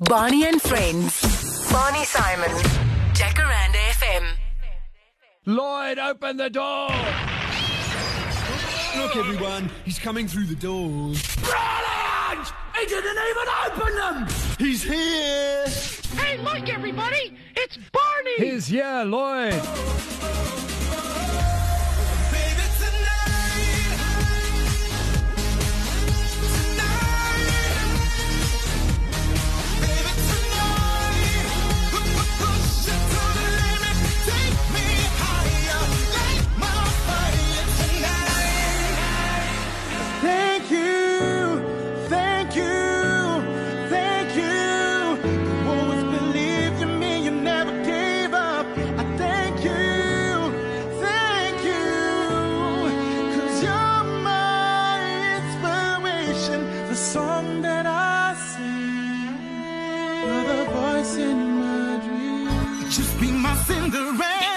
Barney and Friends. Barney Simon. Jacaranda FM. Lloyd, open the door! Look, everyone, he's coming through the doors. Brilliant! He didn't even open them! He's here! Hey, look, everybody! It's Barney! He's here, Lloyd. Inspiration, the song that I sing, the voice in my dream. Just be my Cinderella.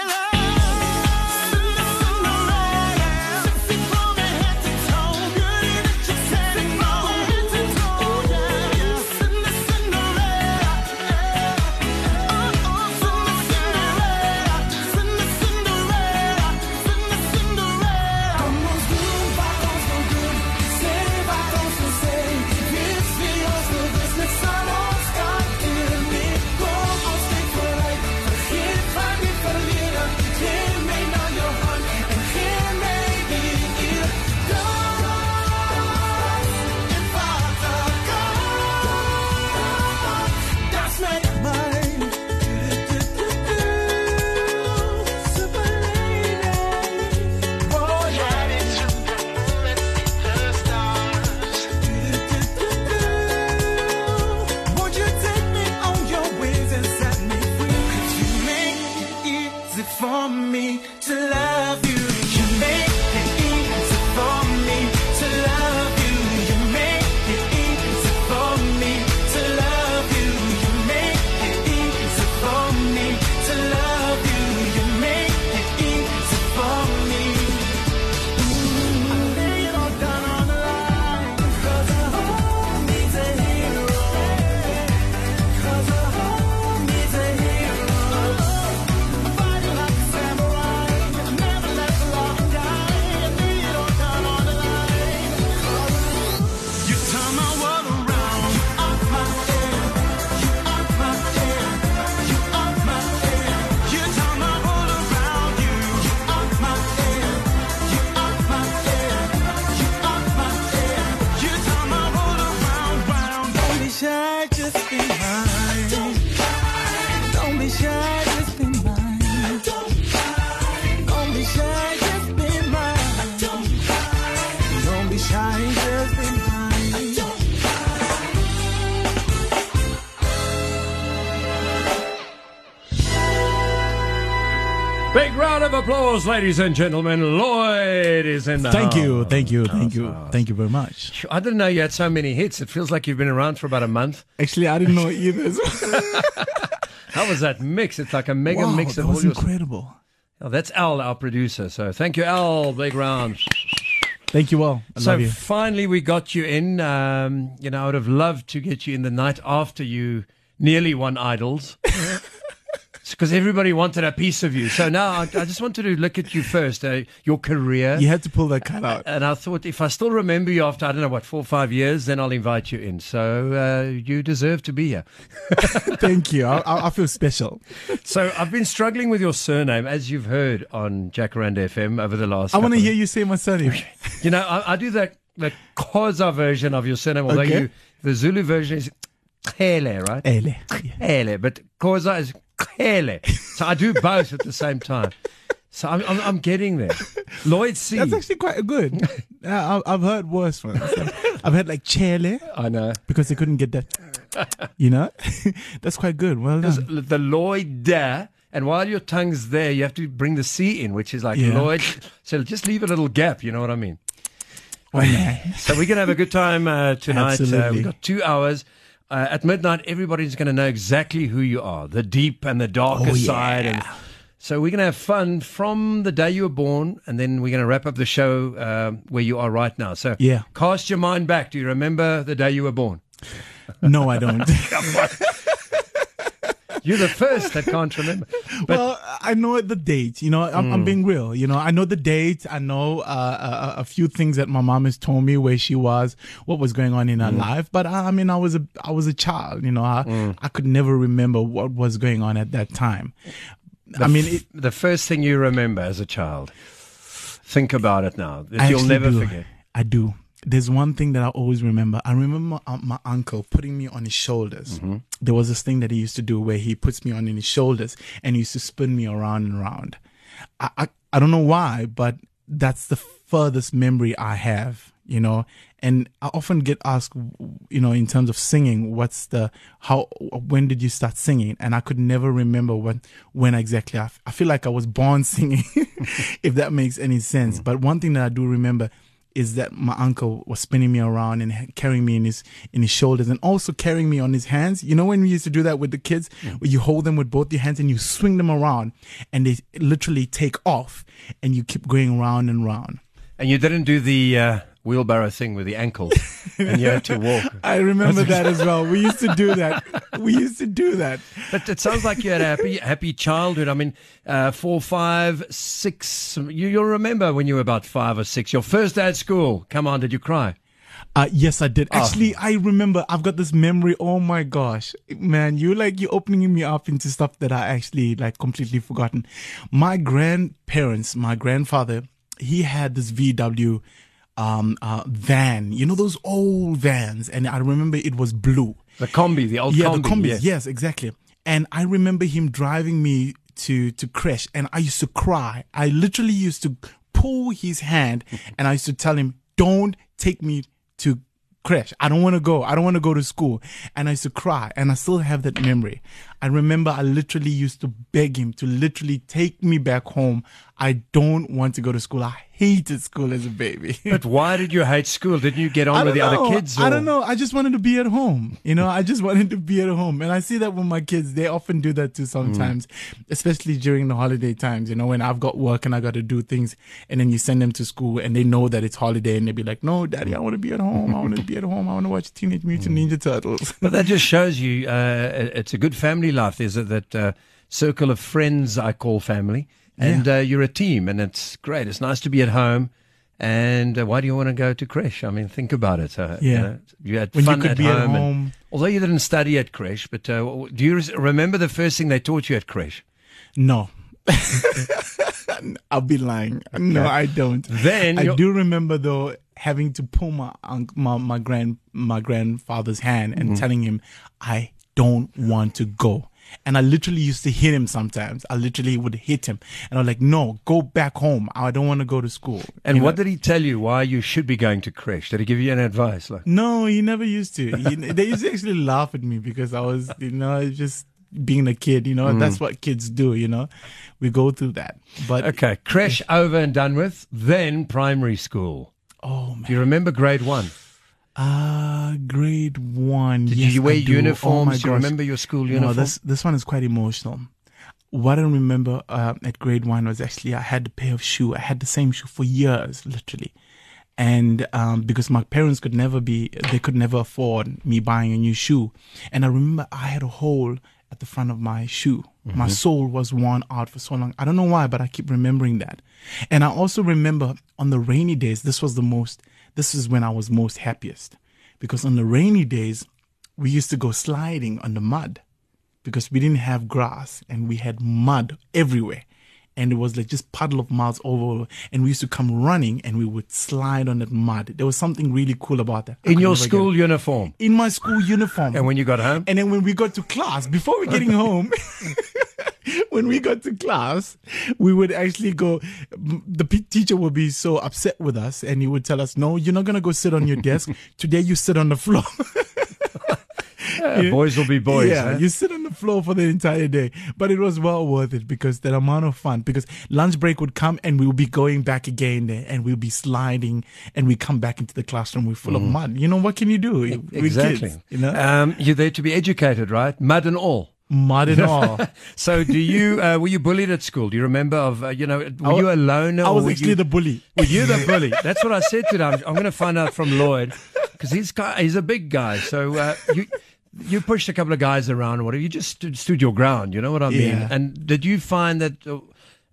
Big round of applause, ladies and gentlemen. Lloyd is in the Thank house. you, thank you, thank you, thank you very much. I didn't know you had so many hits. It feels like you've been around for about a month. Actually, I didn't know either. How was that mix? It's like a mega wow, mix that of all was your. incredible. Oh, that's Al, our producer. So thank you, Al. Big round. Thank you all. I so love you. finally, we got you in. Um, you know, I would have loved to get you in the night after you nearly won Idols. Because everybody wanted a piece of you. So now I, I just wanted to look at you first, uh, your career. You had to pull that cut out. And I thought if I still remember you after, I don't know, what, four or five years, then I'll invite you in. So uh, you deserve to be here. Thank you. I, I feel special. So I've been struggling with your surname, as you've heard on Jacaranda FM over the last I want to hear of- you say my surname. You know, I, I do the, the Xhosa version of your surname, although Okay. you, the Zulu version is Khele, right? Ele. Khele, but Xhosa is Khele. So I do both at the same time. So I'm, I'm, I'm getting there. Lloyd C. That's actually quite good. I- I've heard worse ones. I've heard like Chele I know. because they couldn't get that. You know, that's quite good. Well Because done. the Lloyd da, and while your tongue's there, you have to bring the C in, which is like Yeah. Lloyd. So just leave a little gap, you know what I mean? Oh, yeah. So we're going to have a good time uh, tonight. Uh, Absolutely. we've got two hours. Uh, at midnight, everybody's going to know exactly who you are, the deep and the darker Oh, yeah. side. And so we're going to have fun from the day you were born, and then we're going to wrap up the show uh, where you are right now. So Yeah. cast your mind back. Do you remember the day you were born? No, I don't. You're the first that can't remember. But well, I know the date. You know, I'm, I'm hmm. being real. You know, I know the date. I know uh, a, a few things that my mom has told me where she was, what was going on in her hmm. life. But I, I mean, I was a I was a child. You know, I, hmm. I could never remember what was going on at that time. I mean, it, the first thing you remember as a child, think about it now. That you'll never do. forget. I do. There's one thing that I always remember. I remember my, my uncle putting me on his shoulders. Mm-hmm. There was this thing that he used to do where he puts me on his shoulders and he used to spin me around and around. I, I, I don't know why, but that's the furthest memory I have, you know. And I often get asked, you know, in terms of singing, what's the how? When did you start singing? And I could never remember when when exactly. I, f- I feel like I was born singing, if that makes any sense. But one thing that I do remember is that my uncle was spinning me around and carrying me in his in his shoulders and also carrying me on his hands. You know when we used to do that with the kids, where you hold them with both your hands and you swing them around, and they literally take off, and you keep going round and round. And you didn't do the uh, wheelbarrow thing with the ankles, and you had to walk. I remember that as well. We used to do that. We used to do that. But it sounds like you had a happy, happy childhood. I mean, uh, four, five, six. You, you'll remember when you were about five or six. Your first day at school. Come on, did you cry? Uh, yes, I did. Actually, I remember. I've got this memory. Oh my gosh, man! You like you're opening me up into stuff that I actually like completely forgotten. My grandparents, my grandfather, he had this VW um, uh, van. You know those old vans, and I remember it was blue. The combi, the old yeah, combi. the combis. yes. Yes. exactly. And I remember him driving me to to Creche, and I used to cry. I literally used to pull his hand, and I used to tell him, "Don't take me to Creche. I don't want to go. I don't want to go to school." And I used to cry, and I still have that memory. I remember I literally used to beg him to literally take me back home. I don't want to go to school. I hated school as a baby. But why did you hate school? Didn't you get on with the don't other know. kids? I don't know. I just wanted to be at home. You know, I just wanted to be at home. And I see that with my kids. They often do that too sometimes, especially during the holiday times. You know, when I've got work and I got to do things and then you send them to school and they know that it's holiday and they be like, no, daddy, I want to be at home. I want to be at home. I want to watch Teenage Mutant Ninja Turtles. But that just shows you uh, it's a good family life. There's a, that uh, circle of friends I call family, and uh, you're a team, and it's great. It's nice to be at home. And uh, why do you want to go to Creche? I mean, think about it. Uh, you, Yeah. know, you had When you fun could at be at home. and- although you didn't study at Creche, but uh, do you res- remember the first thing they taught you at Creche? No. I'll be lying. No, I don't. Then I do remember though having to pull my my my grand my grandfather's hand and telling him I don't want to go. And I literally used to hit him sometimes. I literally would hit him, and I was like, "No, go back home. I don't want to go to school." And You what know? did he tell you why you should be going to Creche? Did he give you any advice? Like, No, he never used to. He, they used to actually laugh at me because I was, you know, just being a kid. You know, mm. that's what kids do. You know, we go through that. But okay, Creche over and done with. Then primary school. oh man. Do you remember grade one? Uh grade one. Did yes, you wear I do. uniforms? Oh do you remember your school uniforms? No, this this one is quite emotional. What I remember uh, at grade one was actually I had a pair of shoe. I had the same shoe for years, literally, and um, because my parents could never be, they could never afford me buying a new shoe, and I remember I had a hole at the front of my shoe. My sole was worn out for so long. I don't know why, but I keep remembering that. And I also remember on the rainy days, this was the most, this is when I was most happiest. Because on the rainy days, we used to go sliding on the mud because we didn't have grass and we had mud everywhere. And it was like just puddle of mud over, and we used to come running and we would slide on that mud. There was something really cool about that. I in your school uniform. in my school uniform. And when you got home? And then when we got to class, before we getting home, when we got to class, we would actually go. The p- teacher would be so upset with us, and he would tell us, "No, you're not gonna go sit on your desk today. You sit on the floor." Uh, boys will be boys. yeah, huh? you sit on the floor for the entire day. But it was well worth it because that amount of fun. Because lunch break would come and we would be going back again there and we'll be sliding and we come back into the classroom. We're full of mud. You know, what can you do? Mm. exactly. kids, you know, um, you're there to be educated, right? Mud and all. Mud and all. So, do you uh, were you bullied at school? Do you remember of uh, you know were wa- you a loner? I was were actually you, the bully. Were you the bully? That's what I said to them. I'm going to find out from Lloyd. because he's guy, he's a big guy. So uh, you you pushed a couple of guys around or whatever. You just stood, stood your ground. You know what I mean? Yeah. And did you find that? Uh,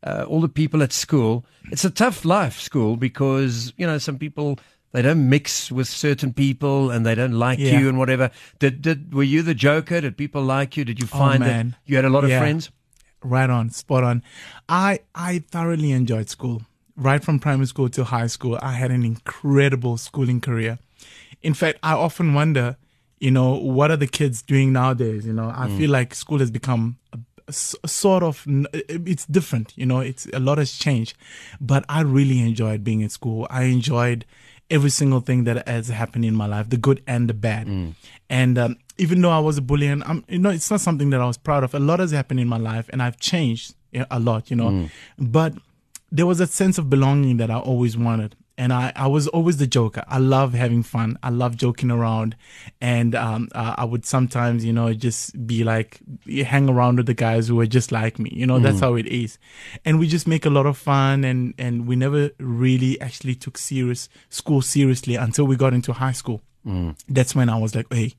uh, all the people at school, it's a tough life, school, because you know some people they don't mix with certain people and they don't like Yeah. you and whatever. Did did were you the joker? Did people like you? Did you oh, find that Oh, man. you had a lot of Yeah. friends? Right on, spot on. I I thoroughly enjoyed school. Right from primary school to high school, I had an incredible schooling career. In fact, I often wonder, you know, what are the kids doing nowadays? You know, I mm. feel like school has become a, a a sort of it's different. You know, it's a lot has changed, but I really enjoyed being at school. I enjoyed every single thing that has happened in my life, the good and the bad. Mm. And um, even though I was a bully, and I'm, you know, it's not something that I was proud of. A lot has happened in my life, and I've changed eh, a lot, you know. Mm. But there was a sense of belonging that I always wanted. And I, I was always the joker. I love having fun. I love joking around. And um, uh, I would sometimes, you know, just be like, hang around with the guys who were just like me. You know, that's how it is. And we just make a lot of fun. And, and we never really actually took serious school seriously until we got into high school. That's when I was like, hey,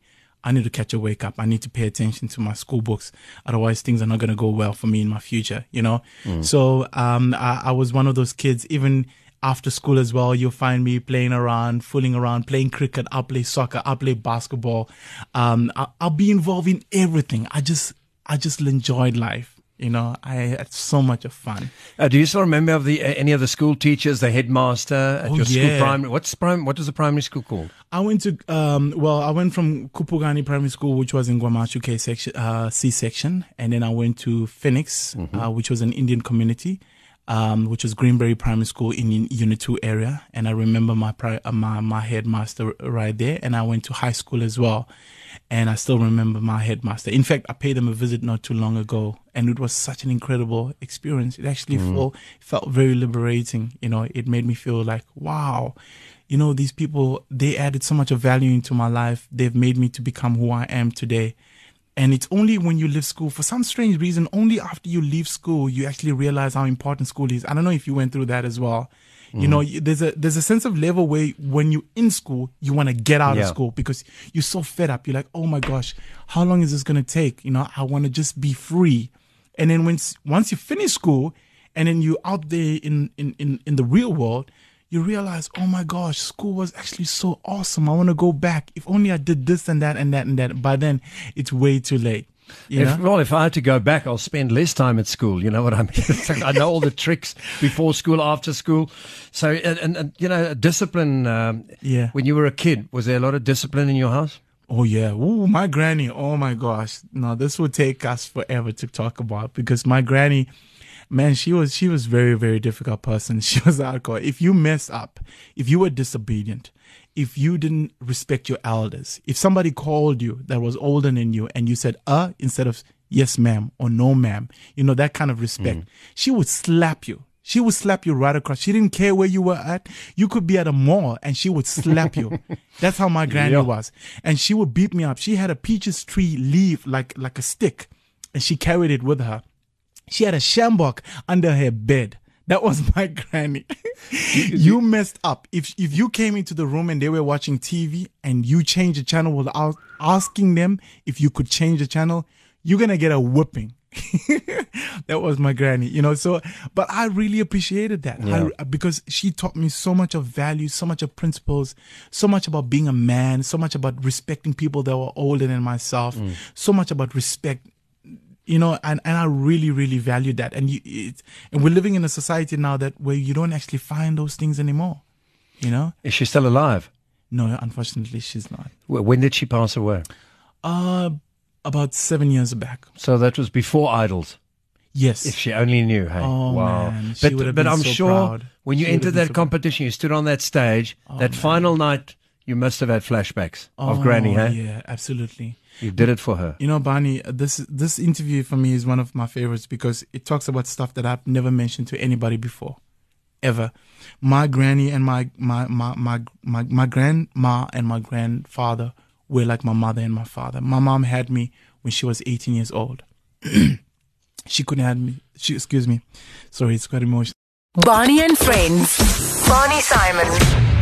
I need to catch a wake up. I need to pay attention to my school books. Otherwise, things are not going to go well for me in my future, you know? So, um, I, I was one of those kids, even after school as well. You'll find me playing around, fooling around, playing cricket. I'll play soccer. I'll play basketball. Um, I, I'll be involved in everything. I just, I just enjoyed life. You know, I had so much of fun. Uh, do you still remember of the uh, any of the school teachers, the headmaster at Oh, your school primary? What's prime? What is the primary school called? I went to um well I went from Kupugani Primary School which was in KwaMashu K section uh C section and then I went to Phoenix uh, which was an Indian community um which was Greenbury Primary School in, Unit 2 area and I remember my pri- uh, my my headmaster right there and I went to high school as well and I still remember my headmaster. In fact, I paid him a visit not too long ago, and it was such an incredible experience. It actually felt felt very liberating. You know, it made me feel like, wow, you know, these people they added so much of value into my life. They've made me to become who I am today. And it's only when you leave school, for some strange reason, only after you leave school, you actually realize how important school is. I don't know if you went through that as well. You mm-hmm. know, there's a there's a sense of level where when you're in school, you want to get out Yeah. of school because you're so fed up. You're like, oh my gosh, how long is this gonna take? You know, I want to just be free. And then once once you finish school, and then you're out there in in in, in the real world, you realize, oh my gosh, school was actually so awesome. I want to go back. If only I did this and that and that and that. By then, it's way too late. You If, know? well, if I had to go back, I'll spend less time at school. You know what I mean? Like I know all the tricks before school, after school. So, and, and, and you know, discipline. Um, Yeah. When you were a kid, was there a lot of discipline in your house? Oh yeah. Ooh, my granny. Oh my gosh. Now this would take us forever to talk about because my granny, man, she was she was very very difficult person. She was hardcore. If you messed up, if you were disobedient, if you didn't respect your elders, if somebody called you that was older than you and you said uh instead of yes ma'am or no ma'am, you know that kind of respect, she would slap you. She would slap you right across. She didn't care where you were at. You could be at a mall and she would slap you. That's how my granny Yeah. was. And she would beat me up. She had a peaches tree leaf like like a stick and she carried it with her. She had a sjambok under her bed. That was my granny. you messed up. If if you came into the room and they were watching TV and you changed the channel without asking them if you could change the channel, you're gonna get a whipping. that was my granny, you know. So, but I really appreciated that I- because she taught me so much of values, so much of principles, so much about being a man, so much about respecting people that were older than myself, mm. so much about respect you know and, and i really really value that and you it, and we're living in a society now that where you don't actually find those things anymore you know Is she still alive? no unfortunately she's not Wh- When did she pass away? uh about seven years back So that was before Idols. yes If she only knew, hey, Oh, wow! man. She but but I'm so sure proud. when you She entered that competition, you stood on that stage. that final night, you must have had flashbacks of Oh, Granny. Hey, yeah absolutely you did it for her. you know barney this this interview for me is one of my favorites because it talks about stuff that i've never mentioned to anybody before ever my granny and my my my my my, my grandma and my grandfather were like my mother and my father my mom had me when she was 18 years old she couldn't have me she excuse me sorry it's quite emotional Barney and Friends. Barney Simon.